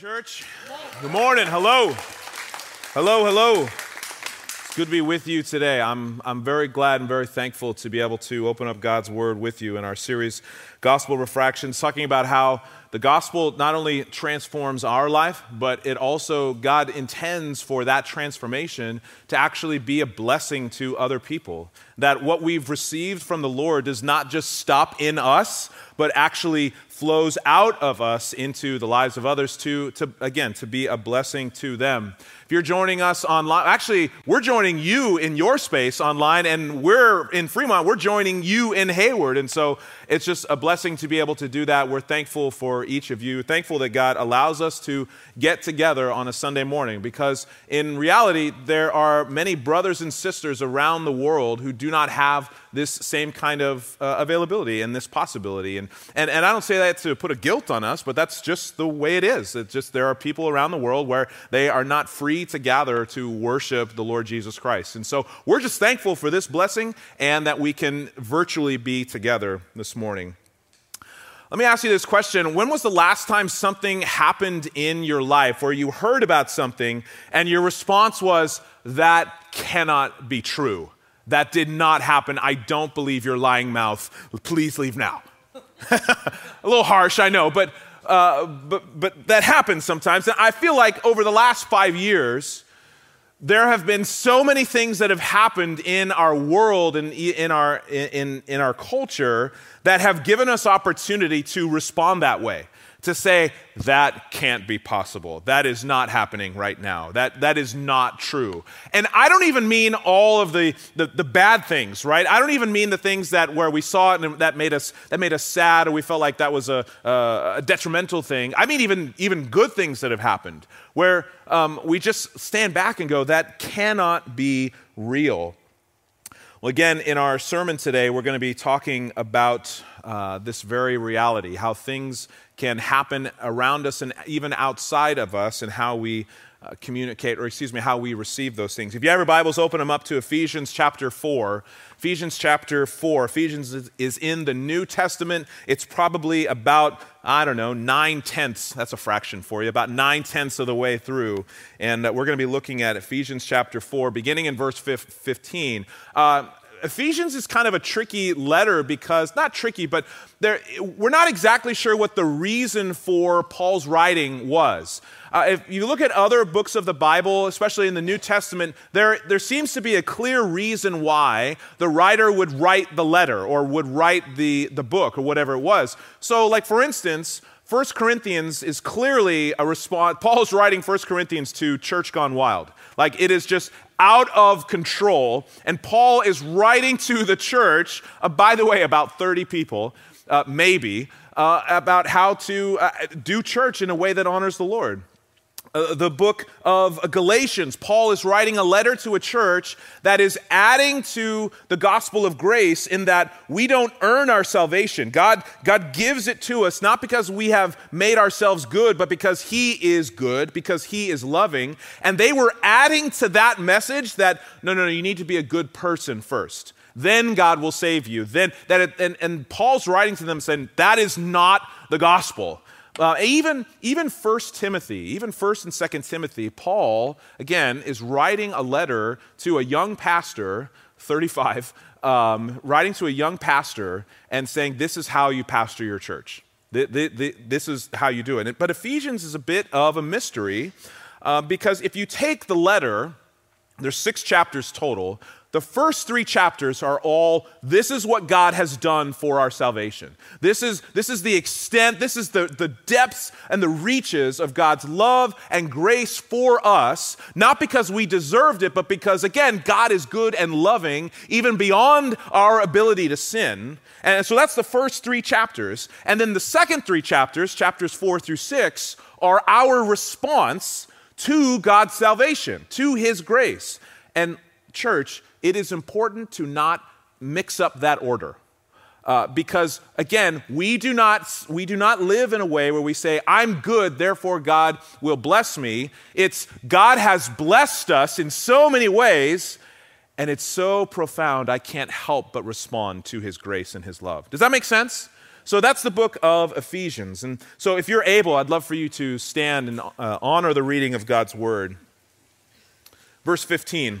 church. Good morning. Hello. Hello, hello. It's good to be with you today. I'm, I'm very glad and very thankful to be able to open up God's Word with you in our series, Gospel Refractions, talking about how the gospel not only transforms our life, but it also, God intends for that transformation to actually be a blessing to other people. That what we've received from the Lord does not just stop in us, but actually flows out of us into the lives of others to, to again, to be a blessing to them. If you're joining us online, actually, we're joining you in your space online, and we're in Fremont, we're joining you in Hayward. And so it's just a blessing to be able to do that. We're thankful for each of you, thankful that God allows us to get together on a Sunday morning because in reality, there are many brothers and sisters around the world who do not have this same kind of uh, availability and this possibility. And, and, and I don't say that to put a guilt on us, but that's just the way it is. It's just there are people around the world where they are not free to gather to worship the Lord Jesus Christ. And so we're just thankful for this blessing and that we can virtually be together this morning. Let me ask you this question. When was the last time something happened in your life where you heard about something and your response was, that cannot be true? That did not happen. I don't believe your lying mouth. Please leave now. a little harsh, I know, but, uh, but, but that happens sometimes. And I feel like over the last five years, there have been so many things that have happened in our world and in our, in, in our culture that have given us opportunity to respond that way to say that can't be possible. That is not happening right now. That, that is not true. And I don't even mean all of the, the, the, bad things, right? I don't even mean the things that where we saw it and that made us, that made us sad or we felt like that was a, a, detrimental thing. I mean even, even good things that have happened where um, we just stand back and go, that cannot be real. Well, again, in our sermon today, we're going to be talking about uh, this very reality, how things can happen around us and even outside of us, and how we uh, communicate, or excuse me, how we receive those things. If you have your Bibles, open them up to Ephesians chapter 4. Ephesians chapter 4. Ephesians is, in the New Testament. It's probably about, I don't know, nine tenths, that's a fraction for you, about nine tenths of the way through. And uh, we're going to be looking at Ephesians chapter 4, beginning in verse 15. Uh, Ephesians is kind of a tricky letter because, not tricky, but we're not exactly sure what the reason for Paul's writing was. Uh, if you look at other books of the Bible, especially in the New Testament, there, there seems to be a clear reason why the writer would write the letter or would write the, the book or whatever it was. So, like for instance, 1 Corinthians is clearly a response. Paul's writing 1 Corinthians to church gone wild. Like it is just out of control. And Paul is writing to the church, uh, by the way, about 30 people, uh, maybe, uh, about how to uh, do church in a way that honors the Lord. Uh, the book of Galatians, Paul is writing a letter to a church that is adding to the gospel of grace in that we don't earn our salvation. God, God gives it to us not because we have made ourselves good, but because He is good, because He is loving. And they were adding to that message that no, no, no, you need to be a good person first then God will save you. Then that it, and, and Paul's writing to them saying that is not the gospel. Uh, even, even 1 Timothy, even 1 and 2 Timothy, Paul, again, is writing a letter to a young pastor, 35, um, writing to a young pastor and saying, This is how you pastor your church. The, the, the, this is how you do it. But Ephesians is a bit of a mystery uh, because if you take the letter, there's six chapters total. The first three chapters are all this is what God has done for our salvation. This is, this is the extent, this is the, the depths and the reaches of God's love and grace for us, not because we deserved it, but because, again, God is good and loving, even beyond our ability to sin. And so that's the first three chapters. And then the second three chapters, chapters four through six, are our response to God's salvation, to His grace. And, church, it is important to not mix up that order. Uh, because again, we do, not, we do not live in a way where we say, I'm good, therefore God will bless me. It's God has blessed us in so many ways, and it's so profound, I can't help but respond to his grace and his love. Does that make sense? So that's the book of Ephesians. And so if you're able, I'd love for you to stand and uh, honor the reading of God's word. Verse 15.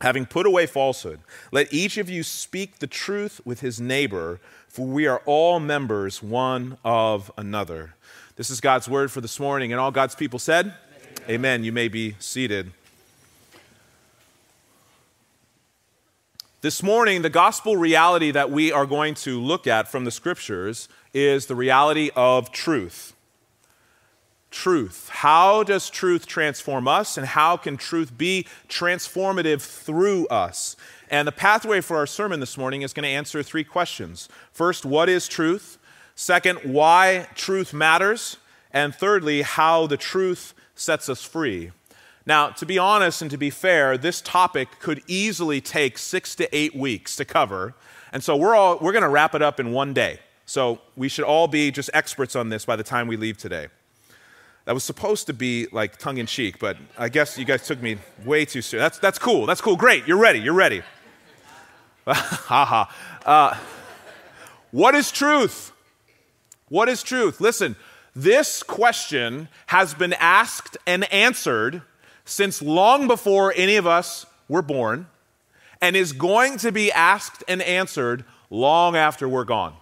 Having put away falsehood, let each of you speak the truth with his neighbor, for we are all members one of another. This is God's word for this morning, and all God's people said, Amen. Amen. You may be seated. This morning, the gospel reality that we are going to look at from the scriptures is the reality of truth truth. How does truth transform us, and how can truth be transformative through us? And the pathway for our sermon this morning is going to answer three questions. First, what is truth? Second, why truth matters? And thirdly, how the truth sets us free. Now, to be honest and to be fair, this topic could easily take six to eight weeks to cover. And so we're, all, we're going to wrap it up in one day. So we should all be just experts on this by the time we leave today. That was supposed to be like tongue in cheek, but I guess you guys took me way too soon. That's, that's cool. That's cool. Great. You're ready. You're ready. Haha. uh, what is truth? What is truth? Listen, this question has been asked and answered since long before any of us were born and is going to be asked and answered long after we're gone.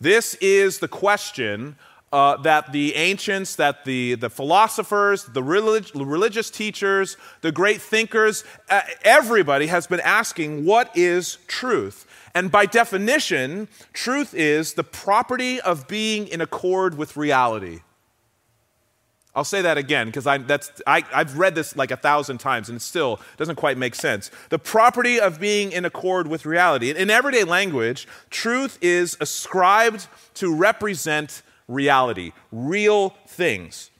This is the question uh, that the ancients, that the, the philosophers, the relig- religious teachers, the great thinkers, uh, everybody has been asking what is truth? And by definition, truth is the property of being in accord with reality. I'll say that again because I, I've read this like a thousand times and it still doesn't quite make sense. The property of being in accord with reality. In everyday language, truth is ascribed to represent reality, real things.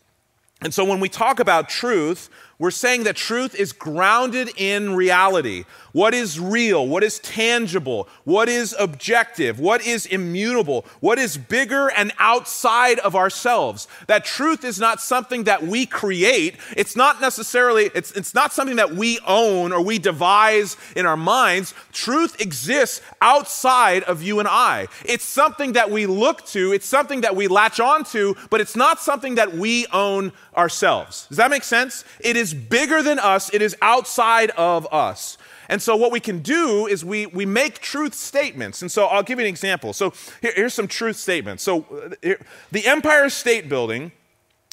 And so when we talk about truth, we're saying that truth is grounded in reality. What is real? What is tangible? What is objective? What is immutable? What is bigger and outside of ourselves? That truth is not something that we create. It's not necessarily, it's, it's not something that we own or we devise in our minds. Truth exists outside of you and I. It's something that we look to, it's something that we latch onto, but it's not something that we own ourselves. Does that make sense? It is is bigger than us, it is outside of us. And so, what we can do is we, we make truth statements. And so, I'll give you an example. So, here, here's some truth statements. So, uh, here, the Empire State Building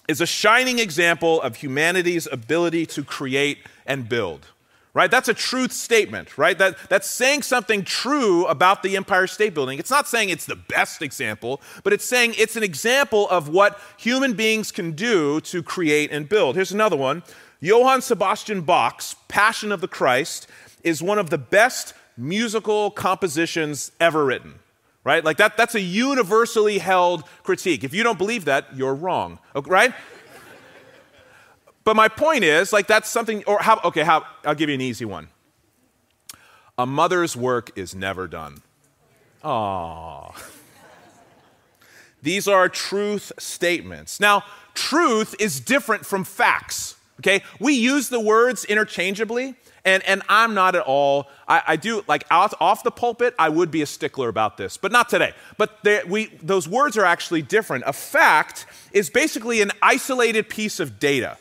is a shining example of humanity's ability to create and build right? That's a truth statement, right? That, that's saying something true about the Empire State Building. It's not saying it's the best example, but it's saying it's an example of what human beings can do to create and build. Here's another one Johann Sebastian Bach's Passion of the Christ is one of the best musical compositions ever written. Right? Like that, that's a universally held critique. If you don't believe that, you're wrong. Right? but my point is, like, that's something, or how, okay, how, I'll give you an easy one. A mother's work is never done. Aww. These are truth statements. Now, truth is different from facts Okay? We use the words interchangeably, and, and I'm not at all, I, I do, like out, off the pulpit, I would be a stickler about this, but not today. But we, those words are actually different. A fact is basically an isolated piece of data,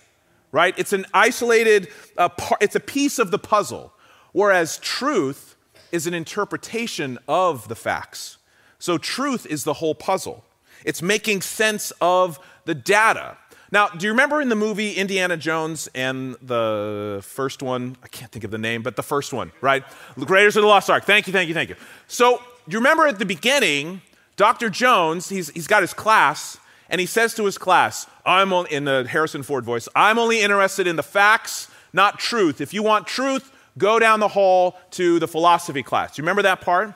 right? It's an isolated, uh, par- it's a piece of the puzzle, whereas truth is an interpretation of the facts. So truth is the whole puzzle. It's making sense of the data. Now, do you remember in the movie Indiana Jones and the first one? I can't think of the name, but the first one, right? The Raiders of the Lost Ark. Thank you, thank you, thank you. So, do you remember at the beginning, Dr. Jones, he's, he's got his class, and he says to his class, I'm in the Harrison Ford voice, I'm only interested in the facts, not truth. If you want truth, go down the hall to the philosophy class. Do you remember that part?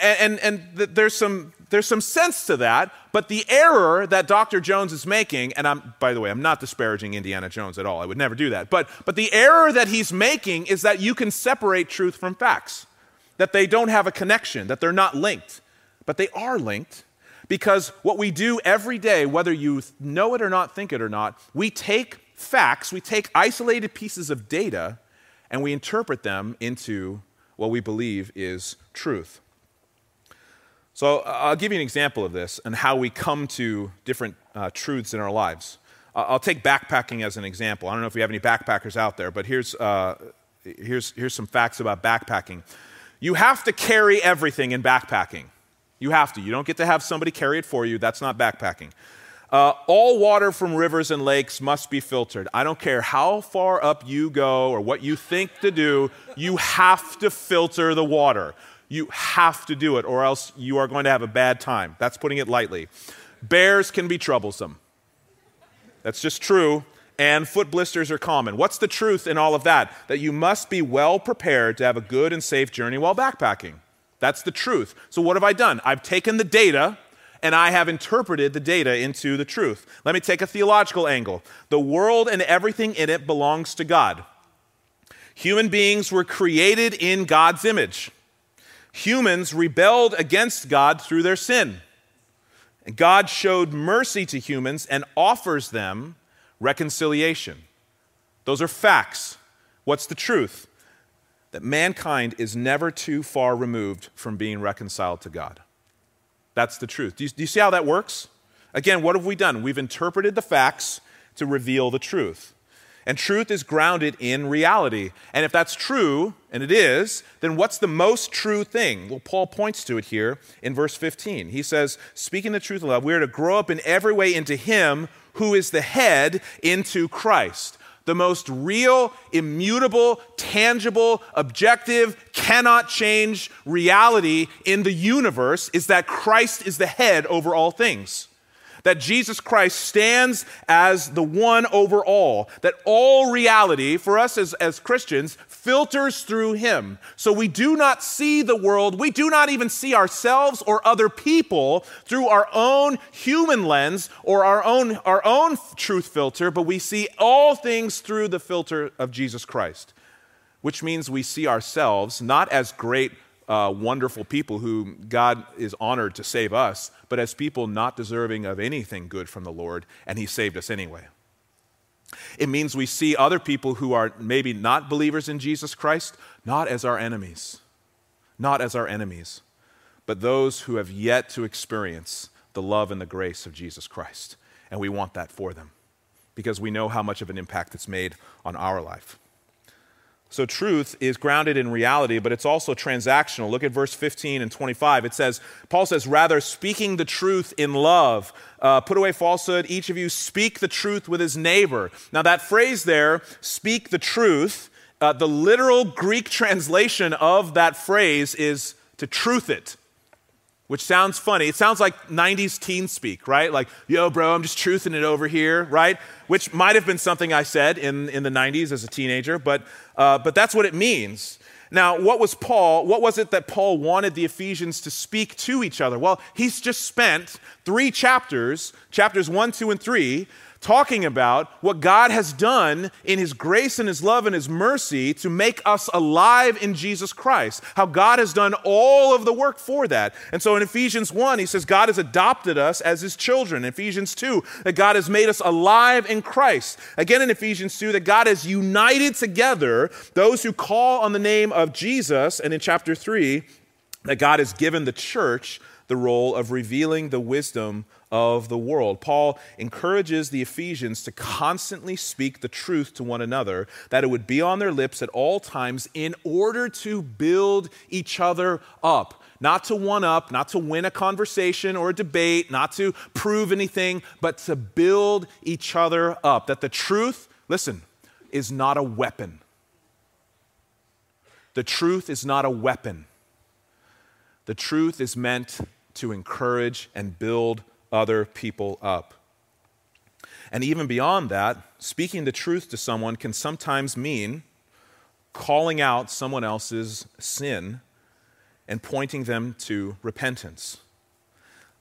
And, and, and th- there's some there's some sense to that, but the error that Dr. Jones is making, and I'm, by the way, I'm not disparaging Indiana Jones at all. I would never do that. But, but the error that he's making is that you can separate truth from facts, that they don't have a connection, that they're not linked. But they are linked because what we do every day, whether you know it or not, think it or not, we take facts, we take isolated pieces of data, and we interpret them into what we believe is truth. So I'll give you an example of this and how we come to different uh, truths in our lives. I'll take backpacking as an example. I don't know if we have any backpackers out there, but here's, uh, here's, here's some facts about backpacking. You have to carry everything in backpacking. You have to. You don't get to have somebody carry it for you. That's not backpacking. Uh, all water from rivers and lakes must be filtered. I don't care how far up you go or what you think to do, you have to filter the water. You have to do it, or else you are going to have a bad time. That's putting it lightly. Bears can be troublesome. That's just true. And foot blisters are common. What's the truth in all of that? That you must be well prepared to have a good and safe journey while backpacking. That's the truth. So, what have I done? I've taken the data and I have interpreted the data into the truth. Let me take a theological angle. The world and everything in it belongs to God. Human beings were created in God's image humans rebelled against God through their sin. And God showed mercy to humans and offers them reconciliation. Those are facts. What's the truth? That mankind is never too far removed from being reconciled to God. That's the truth. Do you, do you see how that works? Again, what have we done? We've interpreted the facts to reveal the truth. And truth is grounded in reality. And if that's true, and it is, then what's the most true thing? Well, Paul points to it here in verse 15. He says, Speaking the truth in love, we are to grow up in every way into Him who is the head, into Christ. The most real, immutable, tangible, objective, cannot change reality in the universe is that Christ is the head over all things that Jesus Christ stands as the one over all, that all reality for us as, as Christians filters through him. So we do not see the world, we do not even see ourselves or other people through our own human lens or our own, our own truth filter, but we see all things through the filter of Jesus Christ, which means we see ourselves not as great uh, wonderful people who God is honored to save us, but as people not deserving of anything good from the Lord, and He saved us anyway. It means we see other people who are maybe not believers in Jesus Christ, not as our enemies, not as our enemies, but those who have yet to experience the love and the grace of Jesus Christ. And we want that for them because we know how much of an impact it's made on our life. So truth is grounded in reality, but it's also transactional. Look at verse 15 and 25. It says, Paul says, rather speaking the truth in love. Uh, put away falsehood. Each of you speak the truth with his neighbor. Now, that phrase there, speak the truth, uh, the literal Greek translation of that phrase is to truth it which sounds funny. It sounds like 90s teen speak, right? Like, yo, bro, I'm just truthing it over here, right? Which might have been something I said in, in the 90s as a teenager, but, uh, but that's what it means. Now, what was Paul, what was it that Paul wanted the Ephesians to speak to each other? Well, he's just spent three chapters, chapters one, two, and three, talking about what God has done in His grace and His love and His mercy to make us alive in Jesus Christ. How God has done all of the work for that. And so in Ephesians 1, he says, God has adopted us as His children. In Ephesians 2, that God has made us alive in Christ. Again in Ephesians 2, that God has united together those who call on the name of Jesus. And in chapter 3, that God has given the church the role of revealing the wisdom of the world. Paul encourages the Ephesians to constantly speak the truth to one another, that it would be on their lips at all times in order to build each other up. Not to one up, not to win a conversation or a debate, not to prove anything, but to build each other up. That the truth, listen, is not a weapon. The truth is not a weapon. The truth is meant to encourage and build other people up. And even beyond that, speaking the truth to someone can sometimes mean calling out someone else's sin and pointing them to repentance.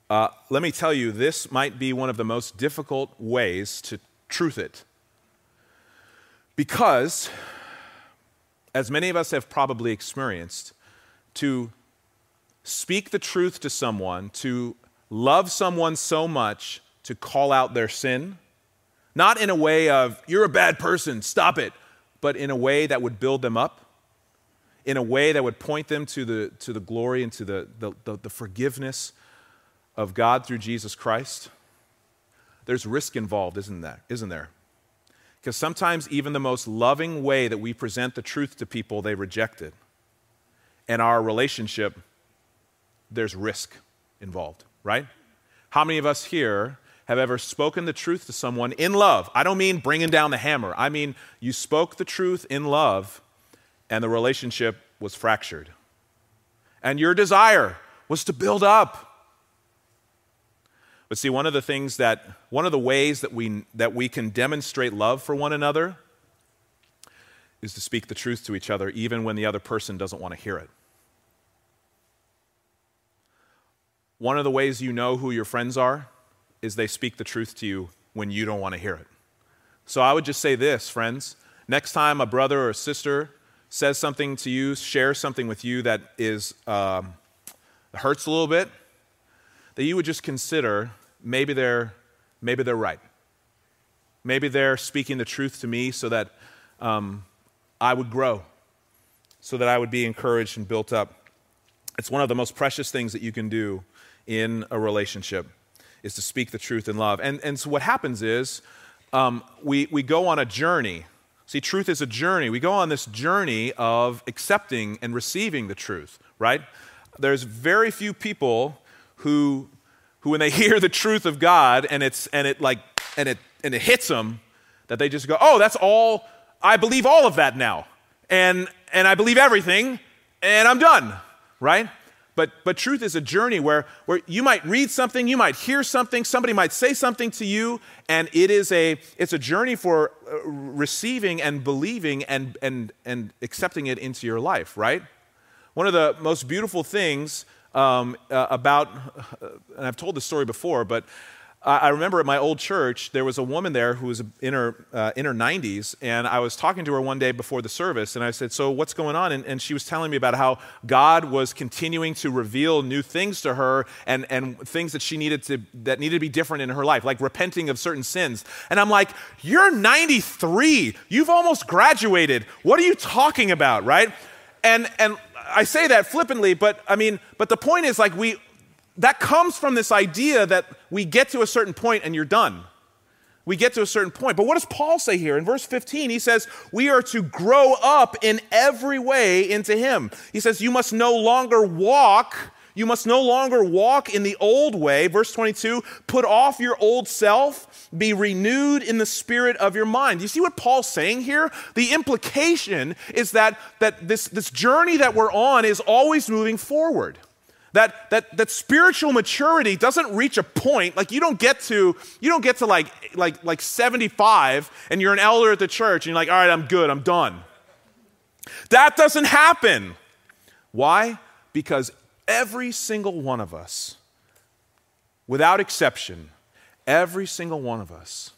Uh, let me tell you, this might be one of the most difficult ways to truth it. Because, as many of us have probably experienced, to speak the truth to someone, to love someone so much to call out their sin, not in a way of, you're a bad person, stop it, but in a way that would build them up, in a way that would point them to the, to the glory and to the, the, the, the forgiveness of God through Jesus Christ. There's risk involved, isn't that, isn't there? Because sometimes, even the most loving way that we present the truth to people, they reject it. And our relationship there's risk involved, right? How many of us here have ever spoken the truth to someone in love? I don't mean bringing down the hammer. I mean, you spoke the truth in love and the relationship was fractured. And your desire was to build up. But see, one of the things that, one of the ways that we, that we can demonstrate love for one another is to speak the truth to each other, even when the other person doesn't want to hear it. One of the ways you know who your friends are is they speak the truth to you when you don't want to hear it. So I would just say this, friends. Next time a brother or a sister says something to you, shares something with you that is um, hurts a little bit, that you would just consider maybe they're maybe they're right. Maybe they're speaking the truth to me so that um, I would grow, so that I would be encouraged and built up. It's one of the most precious things that you can do in a relationship is to speak the truth in love. And, and so what happens is um, we, we go on a journey. See, truth is a journey. We go on this journey of accepting and receiving the truth, right? There's very few people who, who when they hear the truth of God and, it's, and, it, like, and, it, and it hits them, that they just go, oh, that's all, I believe all of that now. And, and I believe everything, and I'm done, right? But, but truth is a journey where, where you might read something, you might hear something, somebody might say something to you, and it is a, it's a journey for uh, receiving and believing and, and, and accepting it into your life, right? One of the most beautiful things um, uh, about, uh, and I've told this story before, but I remember at my old church, there was a woman there who was in her, uh, in her 90s, and I was talking to her one day before the service, and I said, So, what's going on? And, and she was telling me about how God was continuing to reveal new things to her and, and things that she needed to, that needed to be different in her life, like repenting of certain sins. And I'm like, You're 93. You've almost graduated. What are you talking about, right? And, and I say that flippantly, but I mean, but the point is like we, that comes from this idea that we get to a certain point and you're done. We get to a certain point. But what does Paul say here? In verse 15, he says, We are to grow up in every way into him. He says, You must no longer walk. You must no longer walk in the old way. Verse 22 put off your old self, be renewed in the spirit of your mind. You see what Paul's saying here? The implication is that, that this, this journey that we're on is always moving forward. That, that, that spiritual maturity doesn't reach a point like you don't get to you don't get to like, like, like 75 and you're an elder at the church and you're like all right i'm good i'm done. That doesn't happen. Why? Because every single one of us without exception every single one of us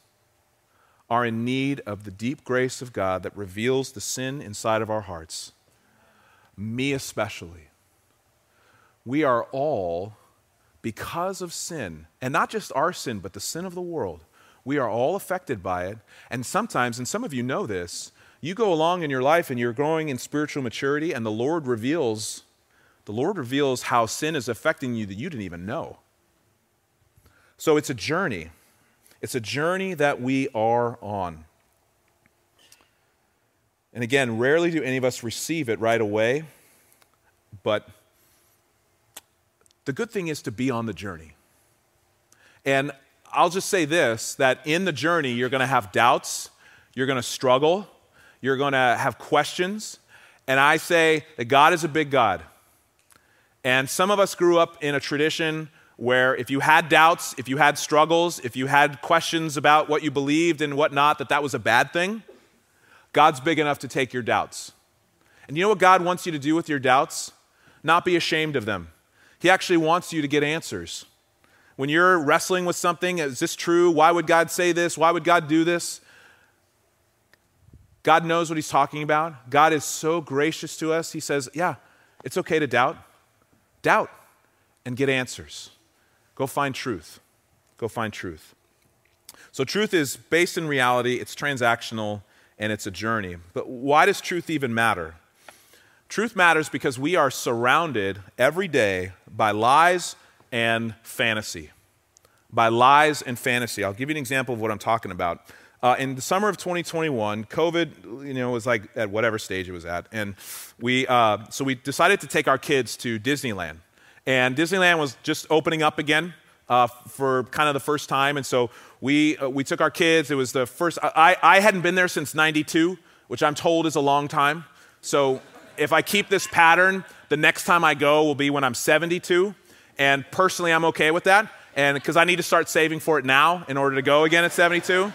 are in need of the deep grace of God that reveals the sin inside of our hearts, me especially. We are all, because of sin, and not just our sin, but the sin of the world, we are all affected by it. And sometimes, and some of you know this, you go along in your life and you're growing in spiritual maturity, and the Lord reveals, the Lord reveals how sin is affecting you that you didn't even know. So it's a journey. It's a journey that we are on. And again, rarely do any of us receive it right away, but the good thing is to be on the journey. And I'll just say this that in the journey, you're going to have doubts, you're going to struggle, you're going to have questions. And I say that God is a big God. And some of us grew up in a tradition where if you had doubts, if you had struggles, if you had questions about what you believed and whatnot, that that was a bad thing, God's big enough to take your doubts. And you know what God wants you to do with your doubts? Not be ashamed of them. He actually wants you to get answers. When you're wrestling with something, is this true? Why would God say this? Why would God do this? God knows what He's talking about. God is so gracious to us. He says, Yeah, it's okay to doubt. Doubt and get answers. Go find truth. Go find truth. So, truth is based in reality, it's transactional, and it's a journey. But why does truth even matter? Truth matters because we are surrounded every day by lies and fantasy. By lies and fantasy. I'll give you an example of what I'm talking about. Uh, in the summer of 2021, COVID, you know, was like at whatever stage it was at, and we uh, so we decided to take our kids to Disneyland. And Disneyland was just opening up again uh, for kind of the first time. And so we, uh, we took our kids. It was the first, I, I hadn't been there since 92, which I'm told is a long time. So if I keep this pattern, the next time I go will be when I'm 72. And personally, I'm okay with that. And because I need to start saving for it now in order to go again at 72.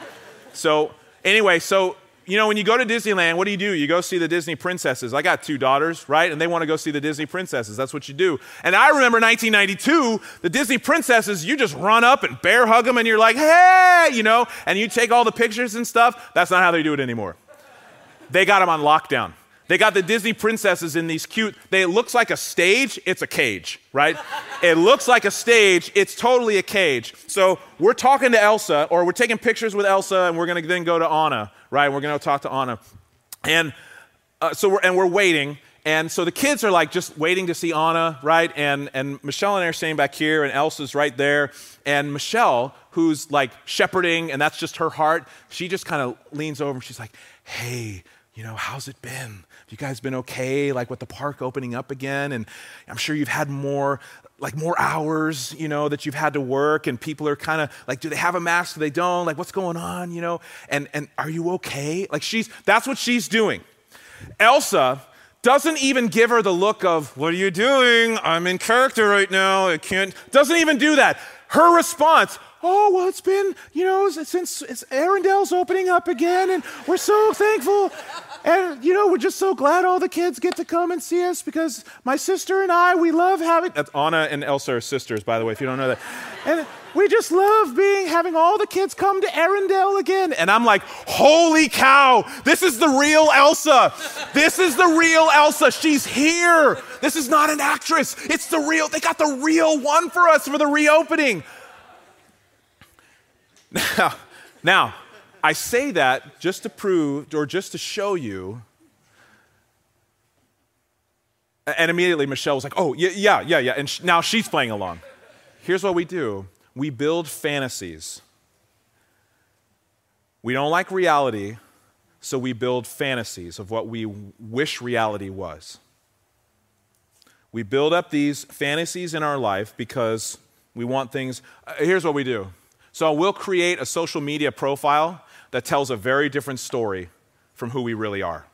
So, anyway, so you know, when you go to Disneyland, what do you do? You go see the Disney princesses. I got two daughters, right? And they want to go see the Disney princesses. That's what you do. And I remember 1992, the Disney princesses, you just run up and bear hug them and you're like, hey, you know, and you take all the pictures and stuff. That's not how they do it anymore. They got them on lockdown. They got the Disney princesses in these cute, they, it looks like a stage, it's a cage, right? it looks like a stage, it's totally a cage. So we're talking to Elsa, or we're taking pictures with Elsa, and we're gonna then go to Anna, right? We're gonna talk to Anna. And uh, so we're, and we're waiting, and so the kids are like just waiting to see Anna, right? And, and Michelle and I are staying back here, and Elsa's right there. And Michelle, who's like shepherding, and that's just her heart, she just kind of leans over and she's like, hey, you know, how's it been? You guys been okay, like with the park opening up again? And I'm sure you've had more, like more hours, you know, that you've had to work, and people are kind of like, do they have a mask? Do they don't? Like, what's going on? You know, and and are you okay? Like she's that's what she's doing. Elsa doesn't even give her the look of, what are you doing? I'm in character right now. I can't, doesn't even do that. Her response, oh, well, it's been, you know, since it's Arendelle's opening up again, and we're so thankful. And, you know, we're just so glad all the kids get to come and see us because my sister and I, we love having. That's Anna and Elsa are sisters, by the way, if you don't know that. And we just love being, having all the kids come to Arendelle again. And I'm like, holy cow, this is the real Elsa. This is the real Elsa. She's here. This is not an actress. It's the real, they got the real one for us for the reopening. Now, now, I say that just to prove or just to show you. And immediately Michelle was like, oh, yeah, yeah, yeah, yeah. And sh- now she's playing along. Here's what we do we build fantasies. We don't like reality, so we build fantasies of what we wish reality was. We build up these fantasies in our life because we want things. Uh, here's what we do. So we'll create a social media profile that tells a very different story from who we really are.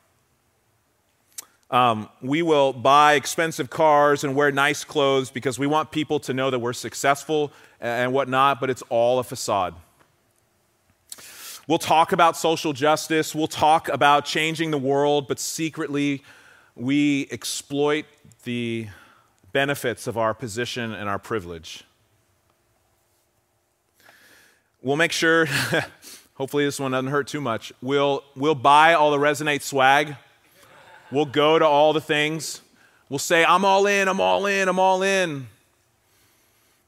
Um, we will buy expensive cars and wear nice clothes because we want people to know that we're successful and whatnot, but it's all a facade. We'll talk about social justice, we'll talk about changing the world, but secretly we exploit the benefits of our position and our privilege. We'll make sure Hopefully, this one doesn't hurt too much. We'll, we'll buy all the Resonate swag. We'll go to all the things. We'll say, I'm all in, I'm all in, I'm all in.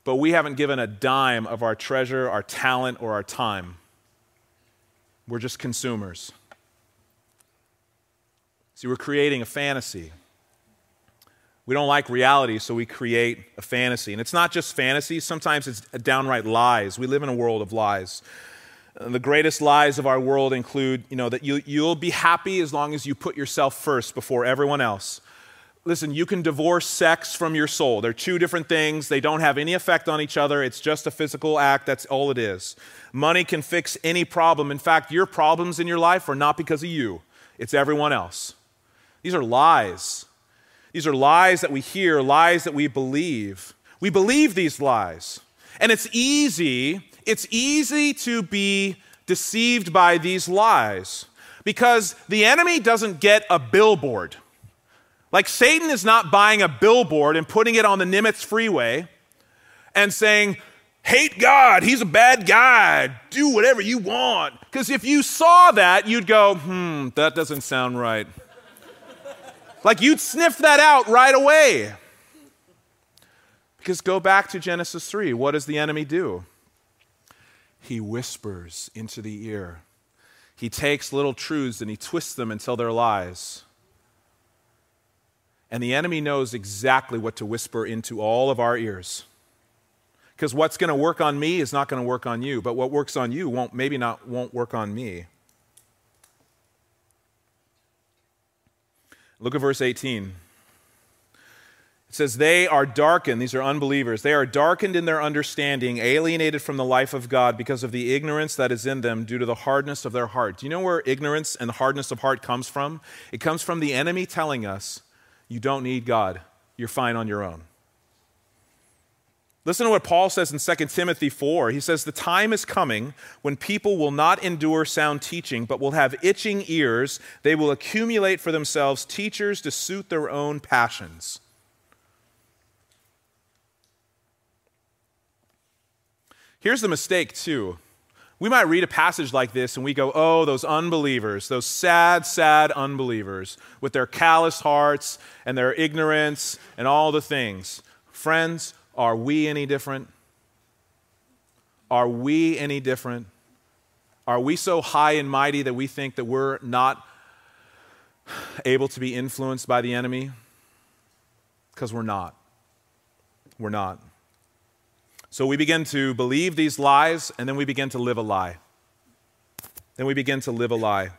But we haven't given a dime of our treasure, our talent, or our time. We're just consumers. See, we're creating a fantasy. We don't like reality, so we create a fantasy. And it's not just fantasy, sometimes it's downright lies. We live in a world of lies. Uh, the greatest lies of our world include, you know, that you, you'll be happy as long as you put yourself first before everyone else. Listen, you can divorce sex from your soul. They're two different things. They don't have any effect on each other. It's just a physical act. That's all it is. Money can fix any problem. In fact, your problems in your life are not because of you, it's everyone else. These are lies. These are lies that we hear, lies that we believe. We believe these lies. And it's easy, it's easy to be deceived by these lies because the enemy doesn't get a billboard. Like Satan is not buying a billboard and putting it on the Nimitz freeway and saying, hate God, he's a bad guy, do whatever you want. Because if you saw that, you'd go, hmm, that doesn't sound right. Like you'd sniff that out right away. Because go back to Genesis 3. What does the enemy do? He whispers into the ear. He takes little truths and he twists them until they're lies. And the enemy knows exactly what to whisper into all of our ears. Because what's going to work on me is not going to work on you, but what works on you won't maybe not won't work on me. Look at verse 18. It says, They are darkened, these are unbelievers, they are darkened in their understanding, alienated from the life of God because of the ignorance that is in them due to the hardness of their heart. Do you know where ignorance and hardness of heart comes from? It comes from the enemy telling us, You don't need God, you're fine on your own. Listen to what Paul says in 2 Timothy 4. He says, The time is coming when people will not endure sound teaching, but will have itching ears. They will accumulate for themselves teachers to suit their own passions. Here's the mistake, too. We might read a passage like this and we go, oh, those unbelievers, those sad, sad unbelievers with their callous hearts and their ignorance and all the things. Friends, are we any different? Are we any different? Are we so high and mighty that we think that we're not able to be influenced by the enemy? Because we're not. We're not. So we begin to believe these lies, and then we begin to live a lie. Then we begin to live a lie.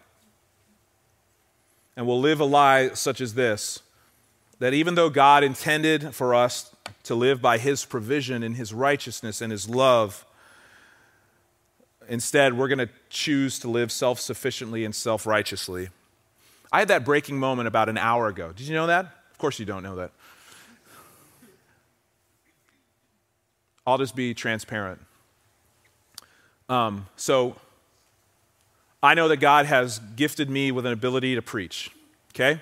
And we'll live a lie such as this that even though God intended for us to live by His provision and His righteousness and His love. Instead, we're going to choose to live self sufficiently and self righteously. I had that breaking moment about an hour ago. Did you know that? Of course, you don't know that. I'll just be transparent. Um, so, I know that God has gifted me with an ability to preach, okay?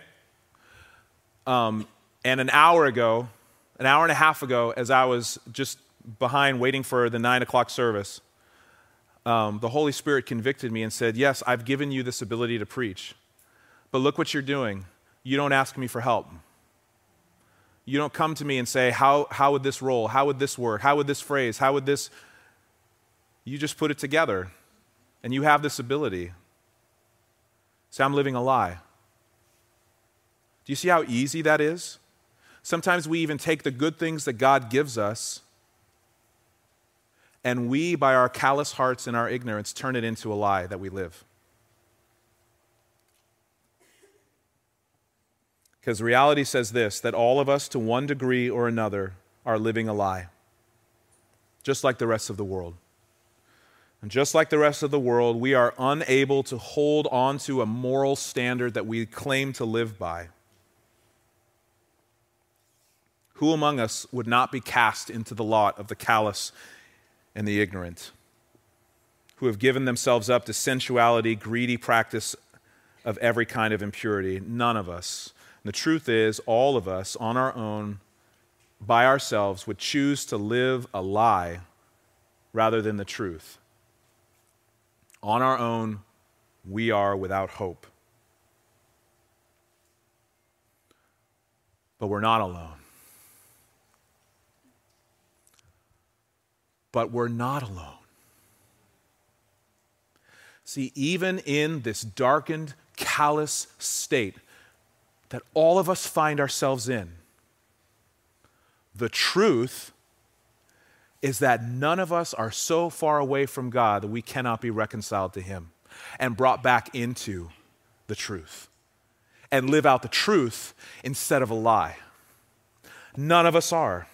Um, and an hour ago, an hour and a half ago, as I was just behind waiting for the nine o'clock service, um, the Holy Spirit convicted me and said, Yes, I've given you this ability to preach. But look what you're doing. You don't ask me for help. You don't come to me and say, How, how would this roll? How would this work? How would this phrase? How would this. You just put it together and you have this ability. Say, I'm living a lie. Do you see how easy that is? Sometimes we even take the good things that God gives us and we, by our callous hearts and our ignorance, turn it into a lie that we live. Because reality says this that all of us, to one degree or another, are living a lie, just like the rest of the world. And just like the rest of the world, we are unable to hold on to a moral standard that we claim to live by. Who among us would not be cast into the lot of the callous and the ignorant, who have given themselves up to sensuality, greedy practice of every kind of impurity? None of us. The truth is, all of us on our own, by ourselves, would choose to live a lie rather than the truth. On our own, we are without hope. But we're not alone. But we're not alone. See, even in this darkened, callous state that all of us find ourselves in, the truth is that none of us are so far away from God that we cannot be reconciled to Him and brought back into the truth and live out the truth instead of a lie. None of us are.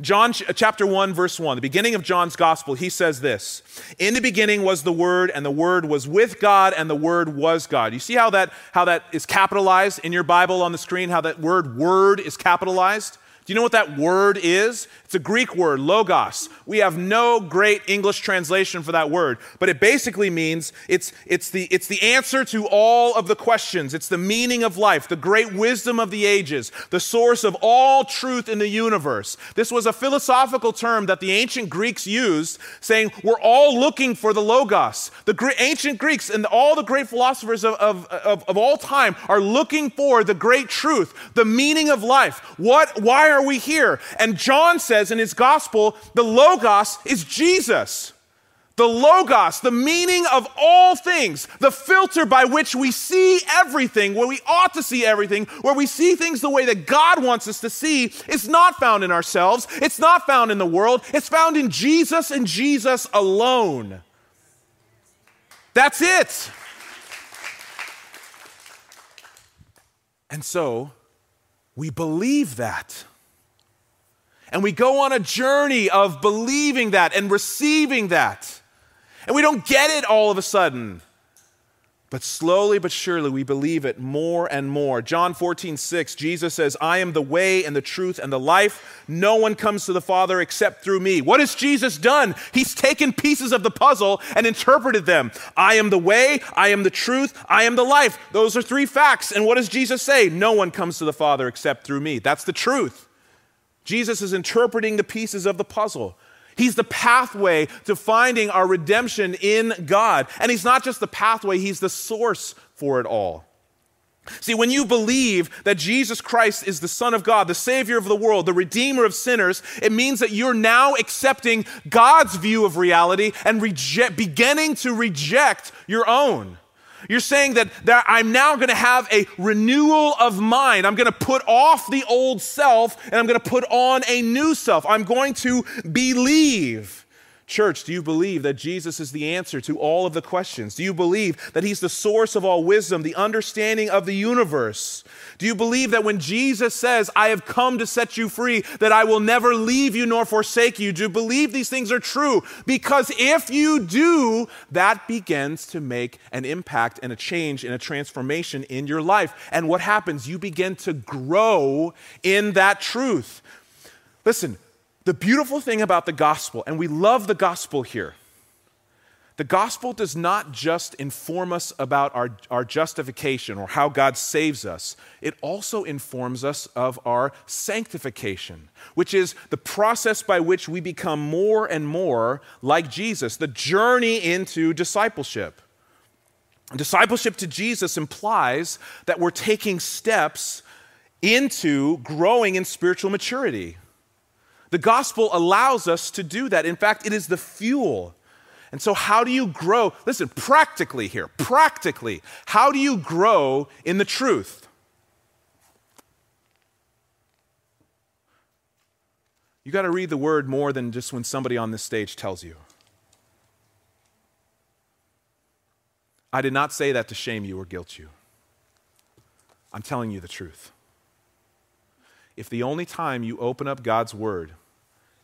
John chapter 1, verse 1, the beginning of John's gospel, he says this In the beginning was the Word, and the Word was with God, and the Word was God. You see how that, how that is capitalized in your Bible on the screen? How that word, word, is capitalized? Do you know what that word is? It's a Greek word, logos. We have no great English translation for that word, but it basically means it's, it's, the, it's the answer to all of the questions. It's the meaning of life, the great wisdom of the ages, the source of all truth in the universe. This was a philosophical term that the ancient Greeks used, saying, We're all looking for the logos. The ancient Greeks and all the great philosophers of, of, of, of all time are looking for the great truth, the meaning of life. What, why are we here? And John says, in his gospel, the Logos is Jesus. The Logos, the meaning of all things, the filter by which we see everything, where we ought to see everything, where we see things the way that God wants us to see, is not found in ourselves. It's not found in the world. It's found in Jesus and Jesus alone. That's it. And so we believe that. And we go on a journey of believing that and receiving that. And we don't get it all of a sudden. But slowly but surely we believe it more and more. John 14, 6, Jesus says, I am the way and the truth and the life. No one comes to the Father except through me. What has Jesus done? He's taken pieces of the puzzle and interpreted them. I am the way, I am the truth, I am the life. Those are three facts. And what does Jesus say? No one comes to the Father except through me. That's the truth. Jesus is interpreting the pieces of the puzzle. He's the pathway to finding our redemption in God. And He's not just the pathway, He's the source for it all. See, when you believe that Jesus Christ is the Son of God, the Savior of the world, the Redeemer of sinners, it means that you're now accepting God's view of reality and beginning to reject your own. You're saying that, that I'm now going to have a renewal of mind. I'm going to put off the old self and I'm going to put on a new self. I'm going to believe. Church, do you believe that Jesus is the answer to all of the questions? Do you believe that He's the source of all wisdom, the understanding of the universe? Do you believe that when Jesus says, I have come to set you free, that I will never leave you nor forsake you? Do you believe these things are true? Because if you do, that begins to make an impact and a change and a transformation in your life. And what happens? You begin to grow in that truth. Listen, the beautiful thing about the gospel, and we love the gospel here, the gospel does not just inform us about our, our justification or how God saves us, it also informs us of our sanctification, which is the process by which we become more and more like Jesus, the journey into discipleship. Discipleship to Jesus implies that we're taking steps into growing in spiritual maturity. The gospel allows us to do that. In fact, it is the fuel and so, how do you grow? Listen, practically here, practically, how do you grow in the truth? You got to read the word more than just when somebody on this stage tells you. I did not say that to shame you or guilt you. I'm telling you the truth. If the only time you open up God's word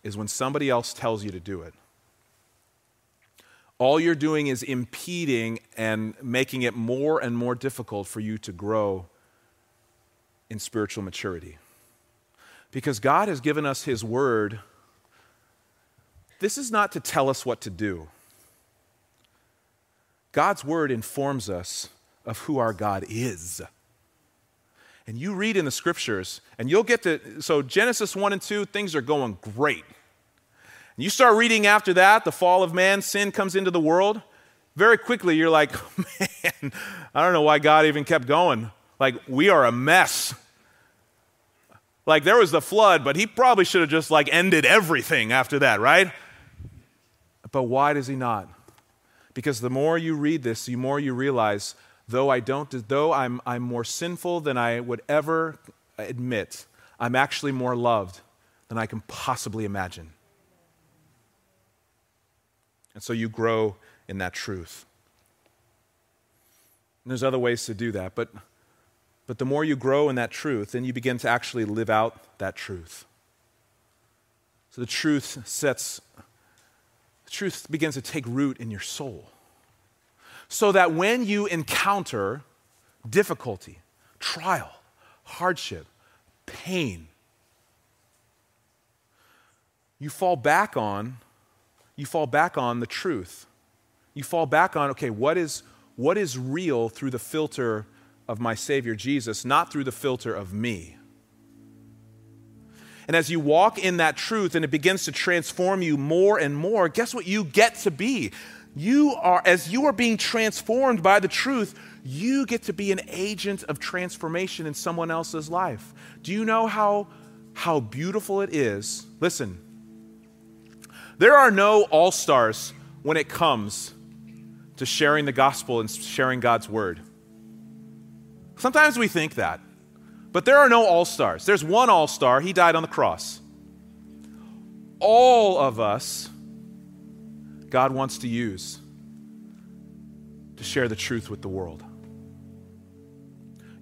is when somebody else tells you to do it, all you're doing is impeding and making it more and more difficult for you to grow in spiritual maturity. Because God has given us His Word. This is not to tell us what to do. God's Word informs us of who our God is. And you read in the scriptures, and you'll get to, so Genesis 1 and 2, things are going great. You start reading after that, the fall of man, sin comes into the world, very quickly you're like, man, I don't know why God even kept going. Like, we are a mess. Like, there was the flood, but he probably should have just like ended everything after that, right? But why does he not? Because the more you read this, the more you realize, though I don't, though I'm, I'm more sinful than I would ever admit, I'm actually more loved than I can possibly imagine. And so you grow in that truth. And there's other ways to do that, but, but the more you grow in that truth, then you begin to actually live out that truth. So the truth sets, the truth begins to take root in your soul. So that when you encounter difficulty, trial, hardship, pain, you fall back on you fall back on the truth. You fall back on, okay, what is, what is real through the filter of my Savior Jesus, not through the filter of me. And as you walk in that truth and it begins to transform you more and more, guess what you get to be? You are, as you are being transformed by the truth, you get to be an agent of transformation in someone else's life. Do you know how, how beautiful it is? Listen, there are no all stars when it comes to sharing the gospel and sharing God's word. Sometimes we think that, but there are no all stars. There's one all star, he died on the cross. All of us, God wants to use to share the truth with the world.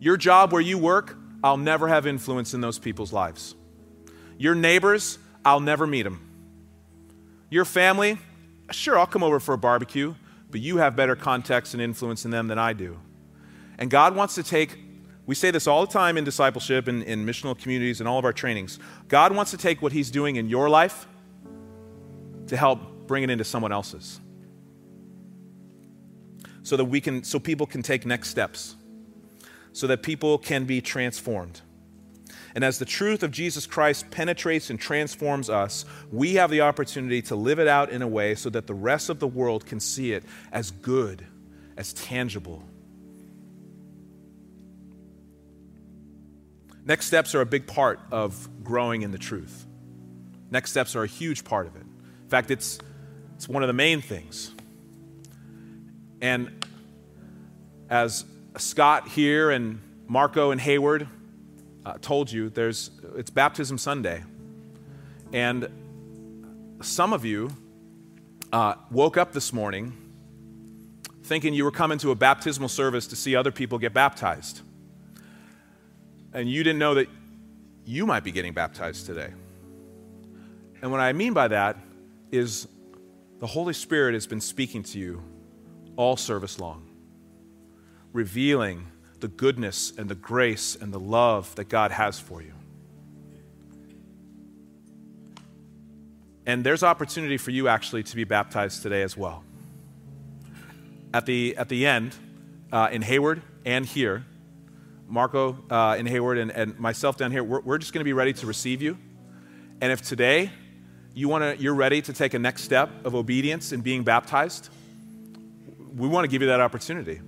Your job where you work, I'll never have influence in those people's lives. Your neighbors, I'll never meet them. Your family, sure, I'll come over for a barbecue, but you have better context and influence in them than I do. And God wants to take, we say this all the time in discipleship and in missional communities and all of our trainings. God wants to take what He's doing in your life to help bring it into someone else's. So that we can, so people can take next steps, so that people can be transformed. And as the truth of Jesus Christ penetrates and transforms us, we have the opportunity to live it out in a way so that the rest of the world can see it as good, as tangible. Next steps are a big part of growing in the truth. Next steps are a huge part of it. In fact, it's, it's one of the main things. And as Scott here and Marco and Hayward uh, told you, there's, it's Baptism Sunday. And some of you uh, woke up this morning thinking you were coming to a baptismal service to see other people get baptized. And you didn't know that you might be getting baptized today. And what I mean by that is the Holy Spirit has been speaking to you all service long, revealing the goodness and the grace and the love that God has for you. And there's opportunity for you actually to be baptized today as well. At the, at the end, uh, in Hayward and here, Marco uh, in Hayward and, and myself down here, we're, we're just going to be ready to receive you. And if today you wanna, you're ready to take a next step of obedience in being baptized, we want to give you that opportunity.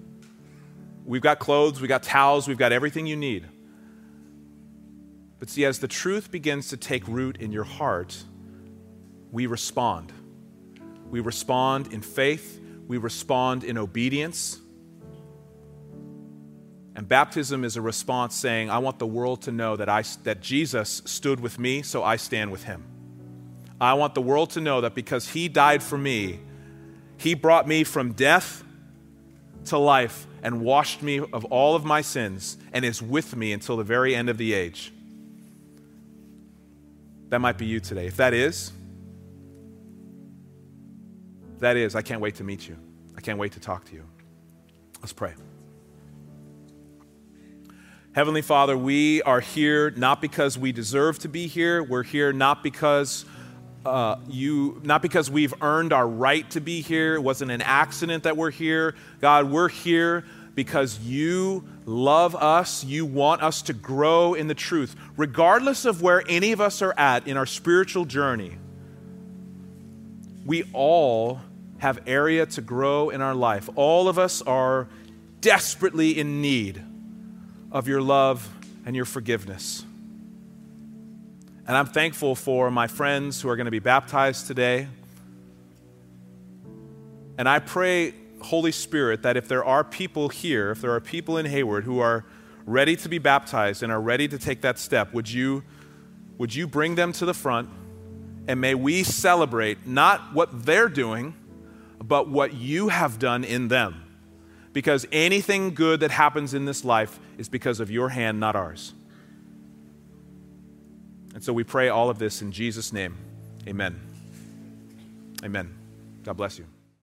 We've got clothes, we've got towels, we've got everything you need. But see, as the truth begins to take root in your heart, we respond. We respond in faith, we respond in obedience. And baptism is a response saying, I want the world to know that, I, that Jesus stood with me, so I stand with him. I want the world to know that because he died for me, he brought me from death to life and washed me of all of my sins and is with me until the very end of the age. That might be you today. If that is, that is, I can't wait to meet you. I can't wait to talk to you. Let's pray. Heavenly Father, we are here not because we deserve to be here. We're here not because uh, you, not because we've earned our right to be here. It wasn't an accident that we're here. God, we're here because you love us. You want us to grow in the truth. Regardless of where any of us are at in our spiritual journey, we all have area to grow in our life. All of us are desperately in need of your love and your forgiveness. And I'm thankful for my friends who are going to be baptized today. And I pray, Holy Spirit, that if there are people here, if there are people in Hayward who are ready to be baptized and are ready to take that step, would you, would you bring them to the front? And may we celebrate not what they're doing, but what you have done in them. Because anything good that happens in this life is because of your hand, not ours. And so we pray all of this in Jesus' name. Amen. Amen. God bless you.